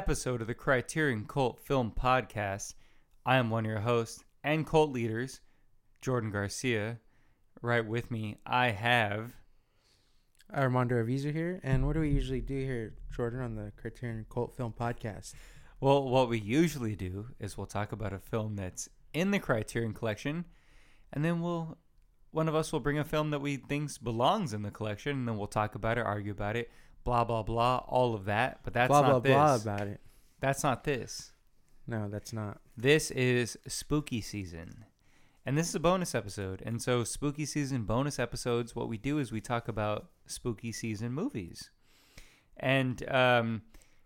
episode of the Criterion Cult Film Podcast. I am one of your hosts and cult leaders, Jordan Garcia. Right with me, I have. Armando Avisa here, and what do we usually do here, Jordan, on the Criterion Cult Film Podcast? Well, what we usually do is we'll talk about a film that's in the Criterion Collection, and then we'll one of us will bring a film that we thinks belongs in the collection, and then we'll talk about it, argue about it, blah blah blah, all of that. But that's blah not blah this. blah about it. That's not this. No, that's not. This is spooky season. And this is a bonus episode. And so, spooky season bonus episodes, what we do is we talk about spooky season movies. And um,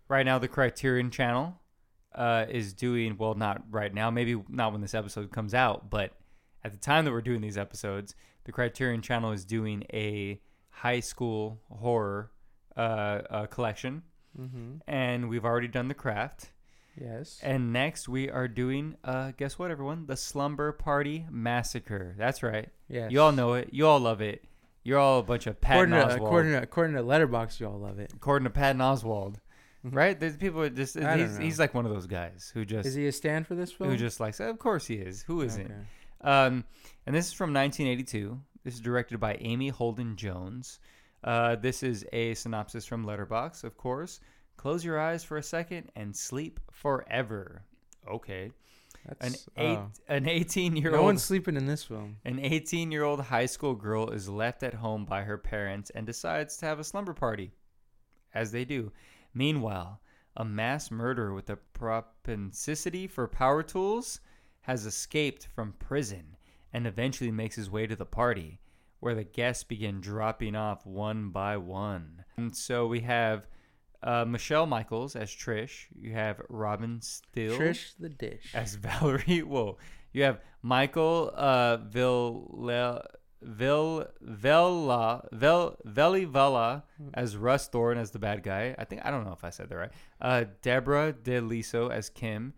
right now, the Criterion channel uh, is doing, well, not right now, maybe not when this episode comes out, but at the time that we're doing these episodes, the Criterion channel is doing a high school horror uh, uh, collection. Mm-hmm. And we've already done the craft. Yes. And next we are doing uh guess what everyone? The Slumber Party Massacre. That's right. yes. You all know it. You all love it. You're all a bunch of Patton according to, Oswalt. according to according to Letterboxd, you all love it. according to Patton Oswalt. Mhm. Right? There's people that just he's, he's like one of those guys who just Is he a stand for this film? who just likes of course he is. Who isn't? Okay. Um, and this is from 1982. This is directed by Amy Holden Jones. Uh, this is a synopsis from Letterboxd, of course. Close your eyes for a second and sleep forever. Okay. An That's eight, oh. an 18 year old. No one's sleeping in this film. An 18 year old high school girl is left at home by her parents and decides to have a slumber party. As they do. Meanwhile, a mass murderer with a propensity for power tools has escaped from prison and eventually makes his way to the party, where the guests begin dropping off one by one. And so we have uh, Michelle Michaels as Trish. You have Robin Stille Trish the dish. as Valerie. Whoa. You have Michael uh, Vill Vil Vella Vel Velivella as Russ Thorn as the bad guy. I think I don't know if I said that right. Uh, Deborah Deliso as Kim.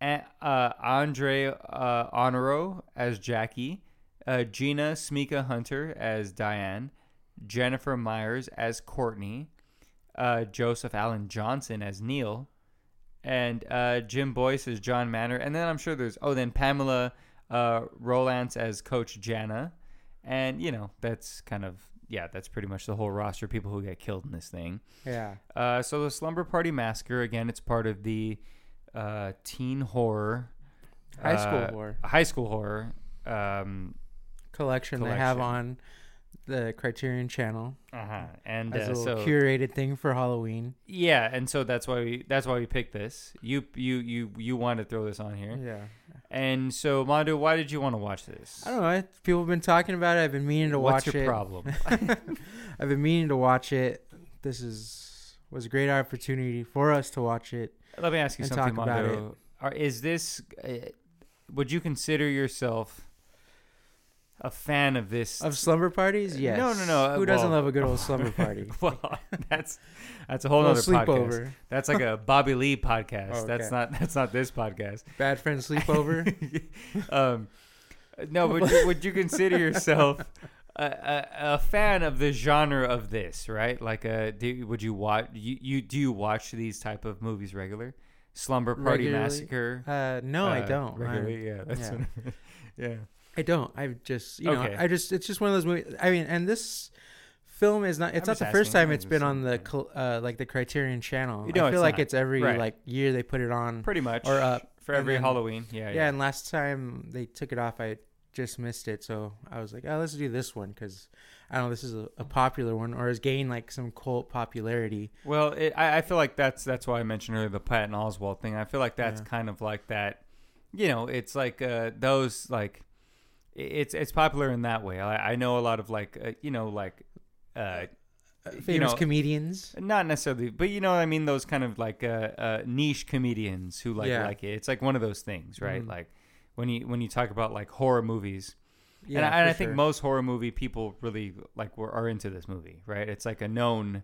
And, uh, Andre uh, Honore as Jackie. Uh, Gina Smika Hunter as Diane. Jennifer Myers as Courtney. Uh, Joseph Alan Johnson as Neil and uh, Jim Boyce as John Manor, and then I'm sure there's oh then Pamela uh, Roylance as Coach Jana, and you know that's kind of yeah that's pretty much the whole roster of people who get killed in this thing. yeah. Uh, so the Slumber Party Massacre again, it's part of the uh, teen horror, High school uh, horror high school horror. Um, collection, they have on the Criterion channel uh-huh. And as uh, a so curated thing for Halloween. yeah, and so that's why we that's why we picked this. You you you you want to throw this on here, Yeah. and so Mondo, why did you want to watch this? I don't know. People have been talking about it. I've been meaning to What's watch your it. problem? I've been meaning to watch it. This is was a great opportunity for us to watch it. Let me ask you something, Mondo. Are, is this? Uh, would you consider yourself a fan of this? Of slumber parties, yes. No, no, no, uh, Who doesn't love a good old slumber party? well, that's that's a whole other podcast. sleepover. That's like a Bobby Lee podcast. Oh, That's not that's not this podcast. Bad friend sleepover. um, no, would you, would you consider yourself a, a, a fan of the genre of this? Right? Like, uh, do, would you watch? You, you do you watch these type of movies regular? Slumber Party Regularly? Massacre. Uh, no, I uh, don't. Regularly, yeah. That's yeah. Yeah. I don't. I just you know I just it's just one of those movies. I mean, and this film is not. It's I'm not the first time I'm it's been on the uh, like the Criterion Channel. You know I feel it's like not. it's every Right. like year they put it on. Pretty much. Or up, for every then- Halloween. Yeah. yeah. Yeah. and last time they took it off, I just missed it. So I was like, oh, let's do this one because I don't know, this is a, a popular one or has gained like some cult popularity. Well, it, I, I feel like that's that's why I mentioned earlier the Patton Oswalt thing. I feel like that's Yeah. kind of like that. You know, it's like uh, those like it's it's popular in that way. I, I know a lot of like uh, you know like uh, you Famous know, comedians. not necessarily, but you know what I mean. Those kind of like uh, uh, niche comedians who like Yeah. like it. It's like one of those things, right? Mhm. Like when you when you talk about like horror movies, Yeah, and, I, and I think sure. most horror movie people really like were, are into this movie, right? It's like a known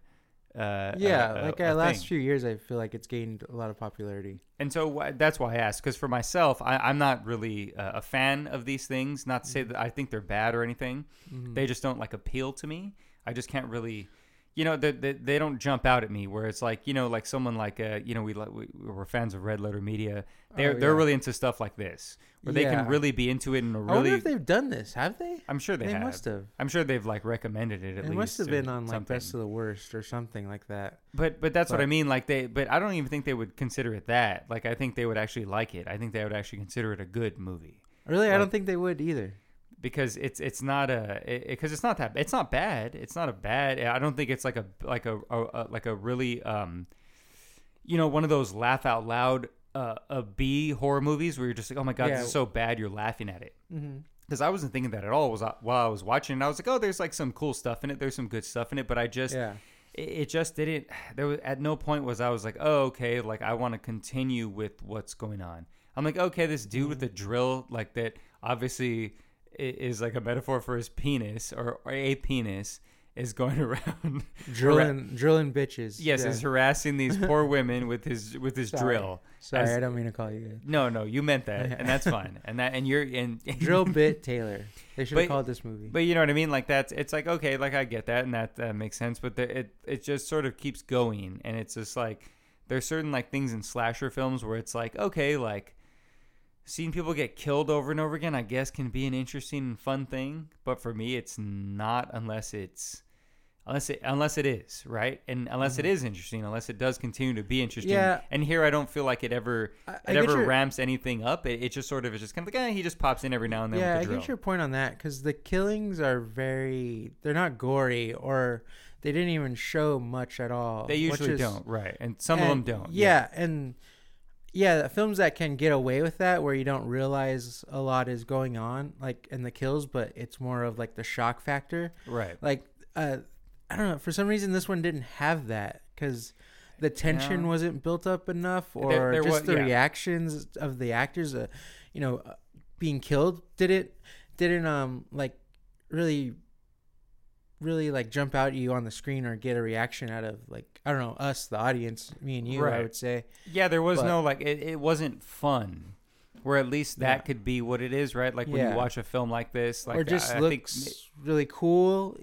Uh, Yeah, like a uh, last thing. few years, I feel like it's gained a lot of popularity. And so wh- that's why I asked. Because for myself, I, I'm not really uh, a fan of these things. Not to say that I think they're bad or anything. Mhm. They just don't like appeal to me. I just can't really, you know, they, they, they don't jump out at me. Where it's like, you know, like someone like, uh, you know, we, like we we're fans of Red Letter Media. They're Oh, they're really into stuff like this, where they can really be into it in a I wonder really. if they've done this. Have they? I'm sure they, They have. must have. I'm sure they've like recommended it at It least. must have been on like something. Best of the Worst or something like that. But but that's what I mean. Like they, but I don't even think they would consider it that. Like I think they would actually like it. I think they would actually consider it a good movie Really, I don't think they would either. Because it's it's not a because it's not that it's not bad. It's not a bad. I don't think it's like a like a, a, a like a really um, you know, one of those laugh out loud uh, a B horror movies where you're just like, oh my god, Yeah. this is so bad, you're laughing at it. Mm-hmm. Because I wasn't thinking that at all. Was while I was watching, it, I was like, oh, there's like some cool stuff in it. There's some good stuff in it, but I just Yeah. it, it just didn't there was at no point was i was like oh okay like i want to continue with what's going on i'm like okay this dude with the drill like that obviously is like a metaphor for his penis or, or a penis is going around Drilling, drilling bitches. yes yeah. is harassing these poor women with his with his Sorry. drill Sorry, as- I don't mean to call you. no no you meant that and that's fine and that and you're in Drill bit Taylor. They should have called this movie. But you know what I mean? Like that's it's like okay, like I get that and that that makes sense. But the, it it just sort of keeps going, and it's just like there's certain like things in slasher films where it's like okay, like seeing people get killed over and over again, I guess can be an interesting and fun thing. But for me, it's not unless it's unless it unless it is right, and unless it is interesting, unless it does continue to be interesting. Mm-hmm. Yeah. And here, I don't feel like it ever I- I it get ever your- ramps anything up. It, it just sort of is just kind of like eh, he just pops in every now and then yeah, I the drill. get your point on that because the killings are very. They're not gory or they didn't even show much at all. They usually is- don't, right? And some of them don't. Yeah, and yeah, films that can get away with that, where you don't realize a lot is going on, like in the kills, but it's more of like the shock factor. right. Like, uh, I don't know. For some reason, this one didn't have that because the tension Yeah. wasn't built up enough, or There- there just was- the yeah. reactions of the actors, uh, you know, uh, being killed didn't didn't um like really really like jump out at you on the screen or get a reaction out of like I don't know us the audience me and you I would say Yeah, there was But- no like it, it wasn't fun. Where at least that Yeah. could be what it is, right? Like when Yeah. you watch a film like this, like or just I, I think looks really cool.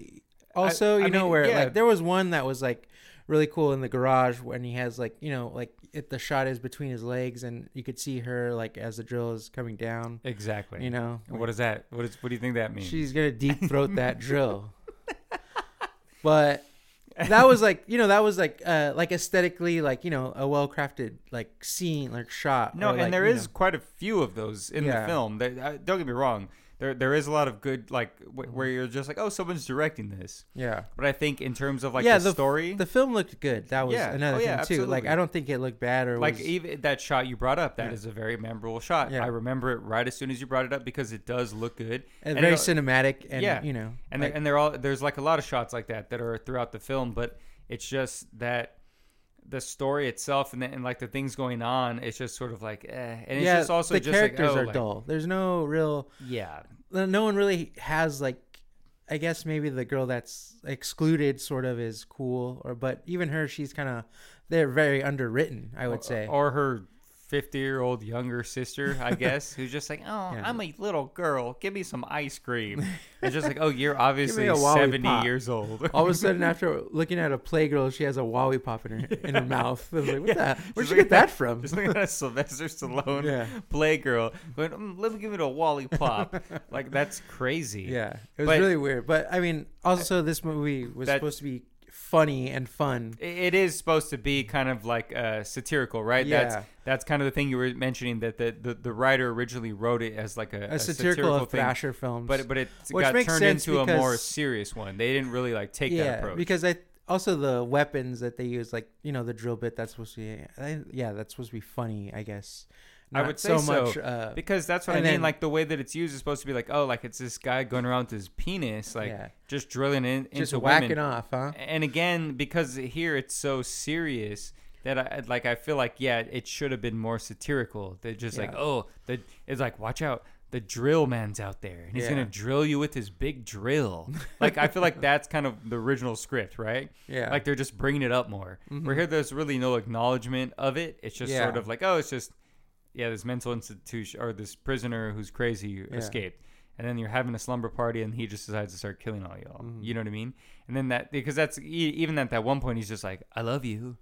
Also, I you know mean, where yeah. like there was one that was like really cool in the garage when he has like you know like it, the shot is between his legs and you could see her like as the drill is coming down. exactly. You know, what is that? What is what do you think that means? she's gonna deep throat that drill. But that was like you know that was like uh like aesthetically like you know a well crafted like scene like shot. no, or, like, and there you is know- quite a few of those in Yeah. the film. There, uh, don't get me wrong. There there is a lot of good like w- where mm-hmm. you're just like, oh, someone's directing this. yeah. But I think in terms of like Yeah, the, the- story, The film looked good. That was Yeah. another Oh, thing yeah, too. Like. I don't think it looked bad or like was, even that shot you brought up that is Yeah. a very memorable shot Yeah. i remember it right as soon as you brought it up because it does look good and and very it- cinematic and Yeah. you know and like, they're, and they're all there's like a lot of shots like that that are throughout the film but it's just that the story itself and, the, and like the things going on it's just sort of like eh. and it's yeah, just also the just characters like, oh, are like, dull. There's no real. yeah No one really has like. I guess maybe the girl that's excluded sort of is cool, or but even her, she's kind of they're very underwritten. I would say. or her 50 year old younger sister i guess who's just like oh Yeah. i'm a little girl give me some ice cream it's just like oh you're obviously 70 lollipop. years old All of a sudden, after looking at a playgirl, she has a lollipop in her in her mouth. I was like, what Yeah. the? Where'd you get at that from? Just looking at Sylvester Stallone Yeah. playgirl going, mm, let me give it a Wally pop. like that's crazy. Yeah, it was But- really weird. But I mean, also this movie was That- supposed to be funny and fun. It is supposed to be kind of like uh, satirical, right? Yeah. That's that's kind of the thing you were mentioning that the, the, the writer originally wrote it as like a, A, satirical, of thing, thrasher films. but but it Which got turned into a more serious one. They didn't really like take that yeah, approach. because I also the weapons that they use, like you know the drill bit, that's supposed to be I, yeah, that's supposed to be funny, I guess. I would say so so, much. Uh, because that's what I mean. then- like the way that it's used is supposed to be like, oh, like it's this guy going around with his penis, like yeah, just drilling in just into whacking women. off, huh? and again because here it's so serious that I like I feel like yeah it should have been more satirical. They're just like oh the it's like watch out the drill man's out there and he's Yeah. gonna drill you with his big drill. like I feel like that's kind of the original script, right? Yeah. Like they're just bringing it up more. Where here there's really no acknowledgement of it. It's just sort of like, oh, it's just yeah, this mental institution or this prisoner who's crazy Yeah. escaped. And then you're having a slumber party, and he just decides to start killing all y'all. Mm-hmm. You know what I mean? And then that because that's even at that one point, he's just like, "I love you,"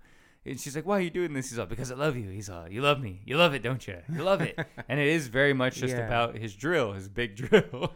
and she's like, "Why are you doing this?" He's like, "Because I love you." He's like, "You love me. You love it, don't you? You love it." and it is very much just Yeah. about his drill, his big drill.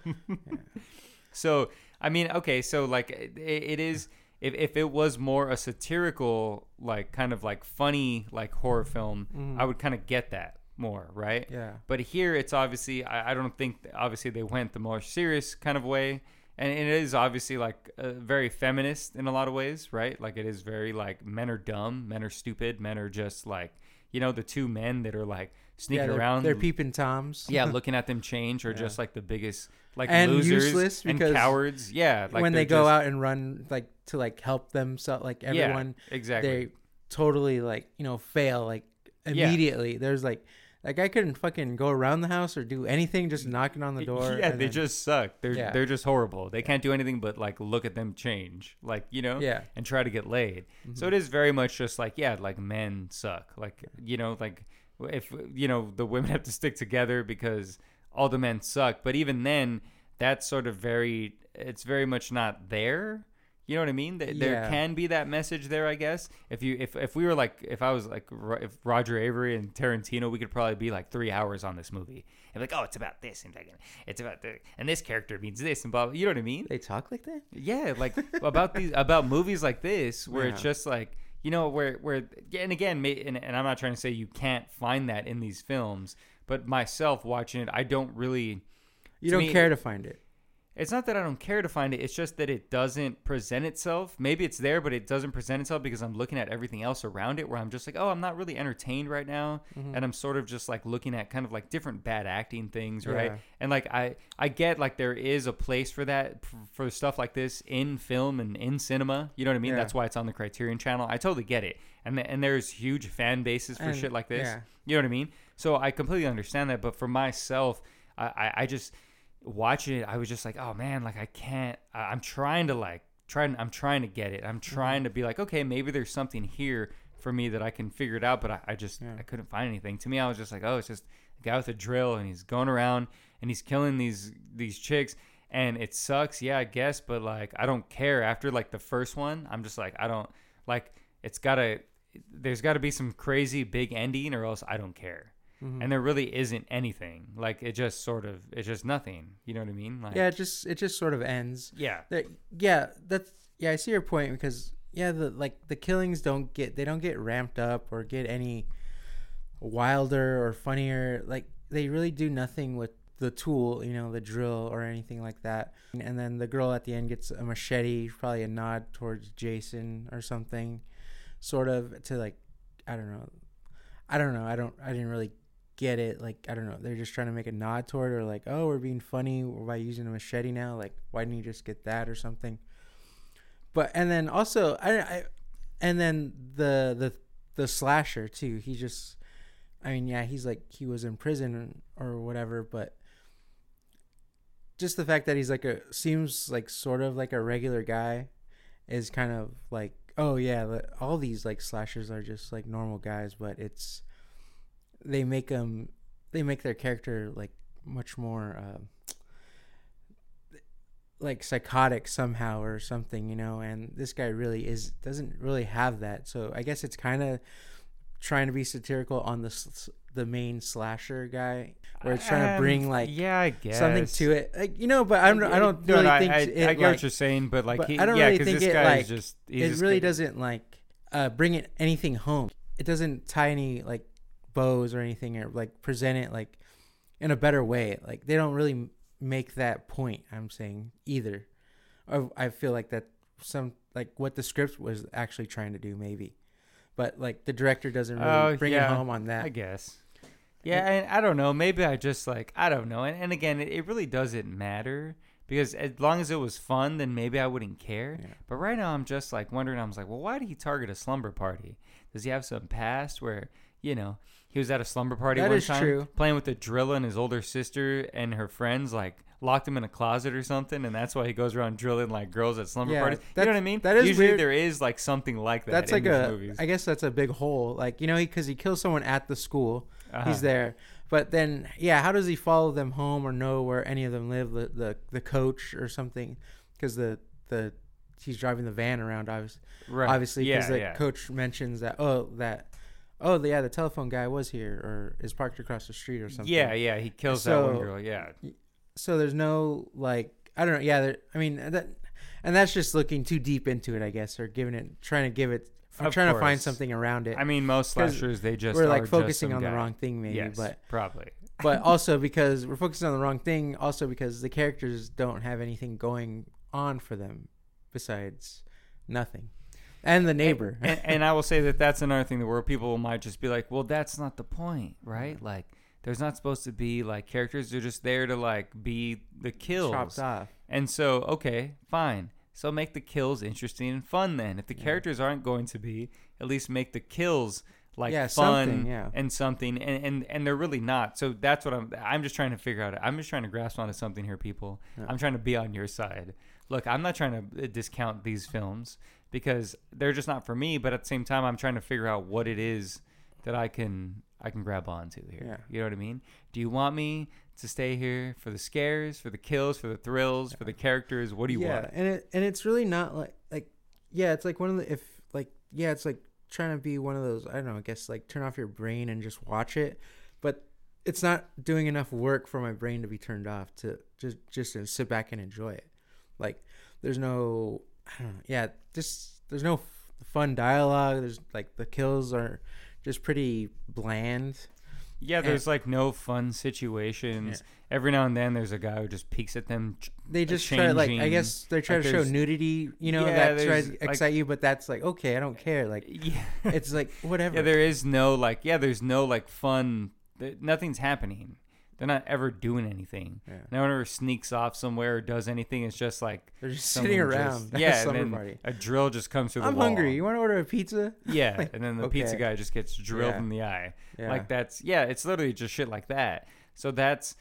So I mean, okay, so like it, it is. If, if it was more a satirical, like kind of like funny, like horror film, I would kind of get that more, right? Yeah. But here, it's obviously I, I don't think obviously they went the more serious kind of way, and it is obviously like uh, very feminist in a lot of ways, right? Like it is very like men are dumb, men are stupid, men are just like you know the two men that are like sneaking yeah, they're, around, They're peeping toms. yeah, looking at them change are just like the biggest like And losers useless and cowards. Yeah, like when they're go just- out and run like to like help themselves, like Yeah, everyone, exactly. they totally like you know fail like Yeah. immediately. There's like like I couldn't fucking go around the house or do anything, just knocking on the door. Yeah, they then- just suck. They're Yeah. they're just horrible. They can't do anything but like look at them change, like you know, Yeah. and try to get laid. Mm-hmm. So it is very much just like yeah, like men suck. Like you know, like if you know the women have to stick together because all the men suck. But even then, that's sort of very. It's very much not there. You know what I mean? Th- There can be that message there, I guess. If you if if we were like if I was like if Roger Avary and Tarantino, we could probably be like three hours on this movie and like, oh, it's about this and like, it's about the and this character means this and blah. blah. You know what I mean? they talk like that. Yeah, like about these about movies like this where it's just like you know where where and again, and, and I'm not trying to say you can't find that in these films, but myself watching it, I don't really. You don't me- care to find it. It's not that I don't care to find it. It's just that it doesn't present itself. Maybe it's there, but it doesn't present itself because I'm looking at everything else around it. Where I'm just like, oh, I'm not really entertained right now, Mm-hmm. and I'm sort of just like looking at kind of like different bad acting things, right? Yeah. And like I, I get like there is a place for that for stuff like this in film and in cinema. You know what I mean? Yeah. That's why it's on the Criterion Channel. I totally get it, and and there's huge fan bases for And- shit like this. yeah. You know what I mean? So I completely understand that, but for myself, I, I, I just watching it, I was just like, oh man, like I can't. I, I'm trying to like trying. I'm trying to get it. I'm mm-hmm. trying to be like, okay, maybe there's something here for me that I can figure it out, but I, I just I couldn't find anything. To me, I was just like, oh, it's just a guy with a drill and he's going around and he's killing these these chicks. And it sucks, yeah, I guess, but like I don't care. After like the first one, I'm just like I don't like. It's gotta. There's got to be some crazy big ending, or else I don't care Mm-hmm. and there really isn't anything like it just sort of it's just nothing you know what i mean like Yeah, it just it just sort of ends. yeah That- yeah, that's yeah. I see your point because yeah, the like the killings don't get they don't get ramped up or get any wilder or funnier. Like they really do nothing with the tool, you know, the drill or anything like that. And then the girl at the end gets a machete, probably a nod towards Jason or something, sort of to like I don't know, I don't know. I don't. I didn't really get it. Like I don't know. They're just trying to make a nod toward, or like, oh, we're being funny by using a machete now. Like, why didn't you just get that or something? But and then also, I, I and then the the the slasher too. He just, I mean, yeah, he's like he was in prison or whatever, but just the fact that he's like a seems like sort of like a regular guy is kind of like oh yeah all these like slashers are just like normal guys but it's they make them they make their character like much more um like psychotic somehow or something you know and this guy really is doesn't really have that. So i guess it's kind of trying to be satirical on the the main slasher guy where it's trying to bring Um, like yeah i guess. something to it. Like you know but i'm i don't No, really no, think I, I, it, I get like, what you're saying but like but he, I don't yeah really think this it, guy like, is just it just really doesn't like uh, bring it anything home. It doesn't tie any like bows or anything, or like present it like in a better way. Like they don't really make that point. I'm saying either. Or I feel like that some like what the script was actually trying to do, maybe, but like the director doesn't really Oh, bring yeah, it home on that. I guess. Yeah, and I don't know. Maybe I just like I don't know. And, and again, it, it really doesn't matter because as long as it was fun, then maybe I wouldn't care. Yeah. But right now, I'm just like wondering. I was like, well, why did he target a slumber party? Does he have some past where you know he was at a slumber party That one is time true. playing with the drill and his older sister and her friends like locked him in a closet or something and that's why he goes around drilling like girls at slumber Yeah, parties you know that's- what i mean that is usually weird. there is like something like that That's in like these a. movies I guess that's a big hole. Like you know, because he, kills someone at the school. Uh-huh. He's there, but then yeah, how does he follow them home or know where any of them live? The the, the coach or something, because the the he's driving the van around. Obviously, right obviously, because the coach mentions that oh that oh yeah the telephone guy was here or is parked across the street or something. yeah yeah he kills that one So- girl yeah So there's no like I don't know. Yeah, there, I mean that, and that's just looking too deep into it, I guess, or giving it trying to give it. I'm trying to find something around it. i mean most slashers they just we're are like focusing on the wrong thing, maybe, yes but probably but also because we're focusing on the wrong thing. Also because the characters don't have anything going on for them besides nothing, and the neighbor. and, and I will say that that's another thing that where people might just be like, well, that's not the point, right? Like, there's not supposed to be like characters. They're just there to like be the kills. chopped off. And so, okay, fine. So make the kills interesting and fun. Then, if the characters aren't going to be, at least make the kills like Yeah, fun something, yeah. and something. And, and and they're really not. So that's what I'm. I'm just trying to figure out. I'm just trying to grasp onto something here, people. I'm trying to be on your side. Look, I'm not trying to uh, discount these films because they're just not for me. But at the same time, I'm trying to figure out what it is that I can I can grab onto here. Yeah. You know what I mean? Do you want me to stay here for the scares, for the kills, for the thrills, for the characters? What do you yeah, want? and it and it's really not like like yeah, it's like one of the if like yeah, it's like trying to be one of those I don't know, I guess like turn off your brain and just watch it, but it's not doing enough work for my brain to be turned off to just just to sit back and enjoy it. Like there's no I don't know, yeah, just there's no f- fun dialogue. There's like the kills are just pretty bland. Yeah, there's like no fun situations. Every now and then, there's a guy who just peeks at them. ch- They just try like I guess they try like to show nudity, you know, Yeah, that tries to like- excite you, but that's like okay, I don't care. Like Yeah, it's like whatever. yeah. There is no like. Yeah, there's no like fun. th- Nothing's happening. They're not ever doing anything. Yeah. No one ever sneaks off somewhere or does anything. It's just like They're just sitting just- around. a yeah, and then party. a drill just comes through the I'm wall. hungry. You want to order a pizza? Yeah, Like, and then the pizza guy just gets drilled Yeah. in the eye. Yeah. Like that's yeah, it's literally just shit like that. So that's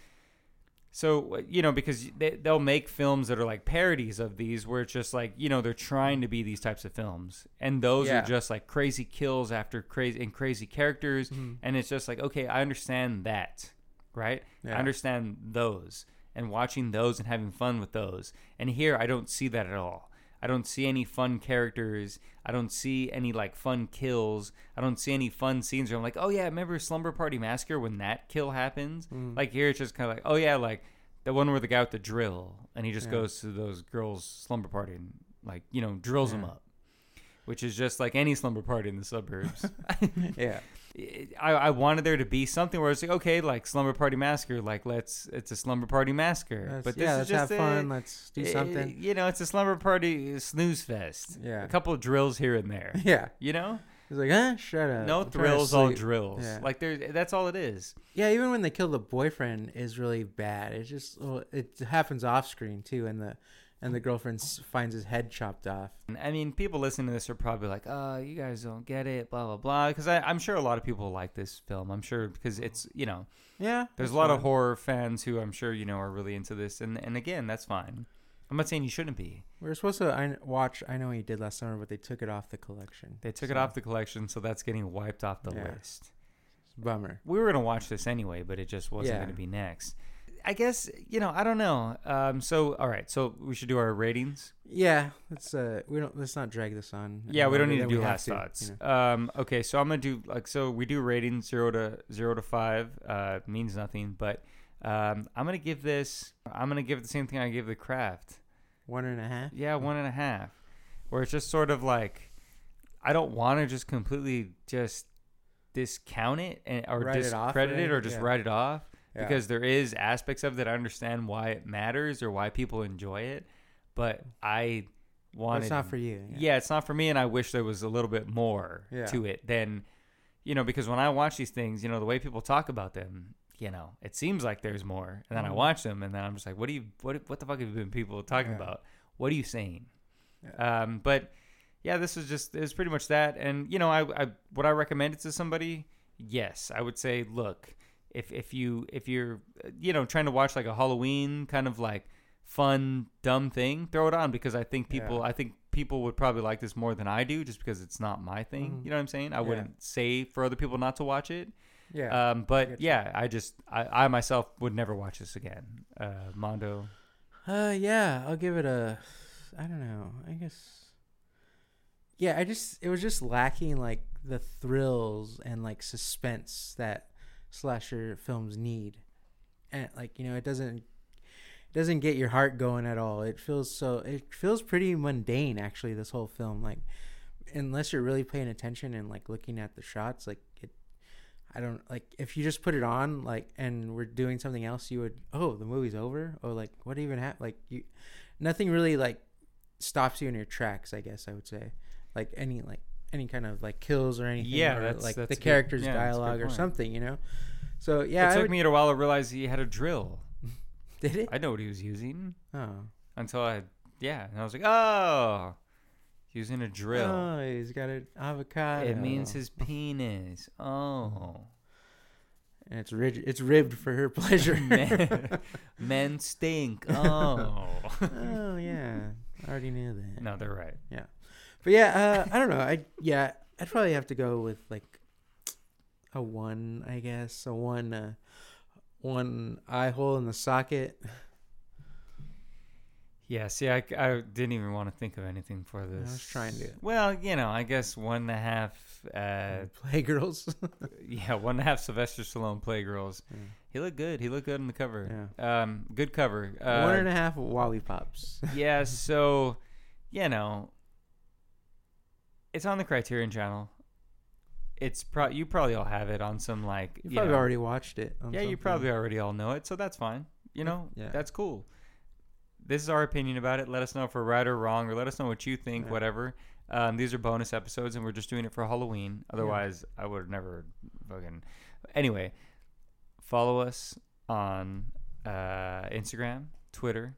so you know because they, they'll make films that are like parodies of these where it's just like you know they're trying to be these types of films and those Yeah. are just like crazy kills after crazy and crazy characters Mm-hmm. and it's just like okay I understand that right I understand those and watching those and having fun with those and here I don't see that at all I don't see any fun characters. I don't see any like fun kills. I don't see any fun scenes where I'm like, oh yeah, remember Slumber Party Massacre when that kill happens? Mm. Like here, it's just kind of like, oh yeah, like the one where the guy with the drill and he just Yeah. goes to those girls' slumber party and like you know drills them up, which is just like any slumber party in the suburbs. yeah. I, I wanted there to be something where it's like okay, like Slumber Party Massacre, like let's it's a Slumber Party Massacre, Let's- but this yeah, is let's just have a- fun. Let's do Eh, something. You know, it's a slumber party snooze fest. Yeah. A couple of drills here and there. Yeah. You know? He's like, huh? Shut up. No I'm thrills, all drills. Yeah. Like there that's all it is. Yeah, even when they kill the boyfriend is really bad. It's just well, it happens off screen too, and the and the girlfriend finds his head chopped off. I mean, people listening to this are probably like, "Oh, you guys don't get it," blah blah blah. Because I'm sure a lot of people like this film. I'm sure because it's you know Yeah, there's a lot of horror fans who I'm sure you know are really into this, and and again that's fine. I'm not saying you shouldn't be. We were supposed to I, watch. I know what you did last summer, but they took it off the collection. They took it off the collection, so that's getting wiped off the Yeah. list. bummer. we were gonna watch this anyway, but it just wasn't Yeah. gonna be next. I guess you know I don't know. Um, so all right, so we should do our ratings. Yeah, let's uh, we don't let's not drag this on. Yeah, we don't need to do last to, thoughts. you know. Um, okay, so I'm gonna do like so we do ratings zero to zero to five. Uh, means nothing, but um, I'm gonna give this. I'm gonna give it the same thing I give the craft. One and a half. Yeah, one and a half. Where it's just sort of like I don't want to just completely just discount it and or Write it discredit it or just Yeah. write it off Yeah. because there is aspects of it that I understand why it matters or why people enjoy it, but I But it's not for you. yeah. it's not for me, and I wish there was a little bit more Yeah. to it than, you know, because when I watch these things, you know, the way people talk about them, you know, it seems like there's more, and then I Mhm. watch them, and then I'm just like, what do you, what, what the fuck have you been people talking Yeah. about? What are you saying? Yeah. Um, but yeah, this is just it was pretty much that, and you know, I, I would I recommend it to somebody. yes, I would say look, if if you if you're uh, you know trying to watch like a Halloween kind of like fun dumb thing, throw it on because I think people Yeah. I think people would probably like this more than I do just because it's not my thing. Mhm. You know what I'm saying? I Yeah. wouldn't say for other people not to watch it. Yeah. Um, but you. yeah, I just I, I myself would never watch this again. Uh, Mondo. Uh, yeah, I'll give it a. I don't know. I guess. Yeah, I just it was just lacking like the thrills and like suspense that slasher films need, and like you know it doesn't it doesn't get your heart going at all. It feels so it feels pretty mundane actually. This whole film, like unless you're really paying attention and like looking at the shots, like it. I don't like if you just put it on like and we're doing something else you would oh the movie's over or like what even happened like you nothing really like stops you in your tracks I guess I would say like any like any kind of like kills or anything Yeah, or, that's- like that's the good- character's yeah, that's a good dialogue or something you know? So yeah it I took would- me a while to realize he had a drill. did it? I know what he was using. Oh. Until I yeah, and I was like, oh, using a drill. oh he's got an avocado. It means his penis. Oh, and it's rid- it's ribbed for her pleasure. Men, men stink. Oh, oh yeah. I already knew that. No, they're right. But yeah, uh, I don't know. I yeah, I'd probably have to go with like a one, I guess. A one, uh, one eye hole in the socket. Yeah, see, I, I didn't even want to think of anything for this. I was trying to. Well, you know, I guess one and a half. Uh, Playgirls. yeah, one and a half Sylvester Stallone Playgirls. He looked good. He looked good on the cover. yeah. Um, good cover. Uh, one and a half Wally Pops. yeah, so you know, it's on the Criterion Channel. It's pro you probably all have it on some like You you probably know- already watched it. yeah, you probably already all know it, so that's fine. You know, Yeah. that's cool. This is our opinion about it. Let us know if we're right or wrong, or let us know what you think. Yeah. Whatever. Um, these are bonus episodes, and we're just doing it for Halloween. Otherwise, I would have never fucking. Anyway, follow us on uh, Instagram, Twitter,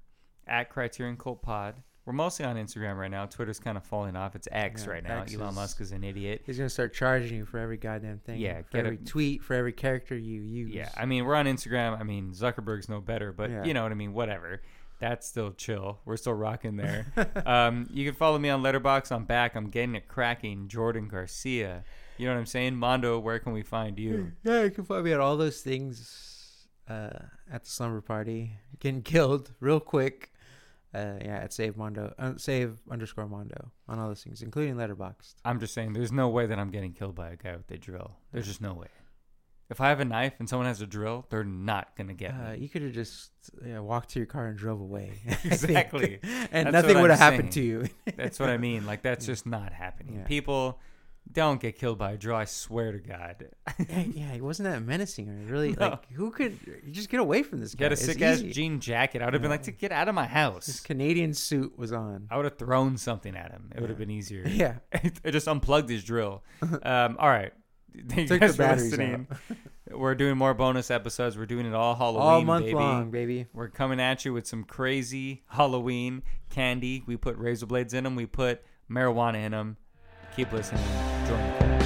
at Criterion Cult Pod. We're mostly on Instagram right now. Twitter's kind of falling off. It's X Yeah, right now. X Elon is- Musk is an idiot. He's gonna start charging you for every goddamn thing. Yeah, for get a- every tweet, for every character you use. Yeah, I mean, we're on Instagram. I mean, Zuckerberg's no better, but Yeah. you know what I mean. Whatever. That's still chill. We're still rocking there. um, you can follow me on Letterboxd. I'm back. I'm getting it cracking. Jordan Garcia. You know what I'm saying? Mondo, where can we find you? Yeah, you can find me at all those things uh, at the slumber party. Getting killed real quick. Uh, yeah, at save Mondo, uh, save underscore Mondo on all those things, including Letterboxd. I'm just saying, there's no way that I'm getting killed by a guy with a drill. There's just no way. If I have a knife and someone has a drill, they're not gonna get Uh, me. you could have just yeah, walked to your car and drove away. Exactly. and That's nothing would have happened to you. That's what I mean. Like that's just not happening. Yeah. People don't get killed by a drill. I swear to God. yeah, yeah, he wasn't that menacing or really No. like who could you just get away from this guy? Get a It's sick ass easy. jean jacket. I would have been like, to get out of my house. His house. Canadian suit was on. I would have thrown something at him. It would have been easier. Yeah, I just unplugged his drill. Um, all right. Thank you Took guys for batteries listening. We're doing more bonus episodes. We're doing it all Halloween, all month baby. long, baby. We're coming at you with some crazy Halloween candy. We put razor blades in them. We put marijuana in them. Keep listening. Join the cult.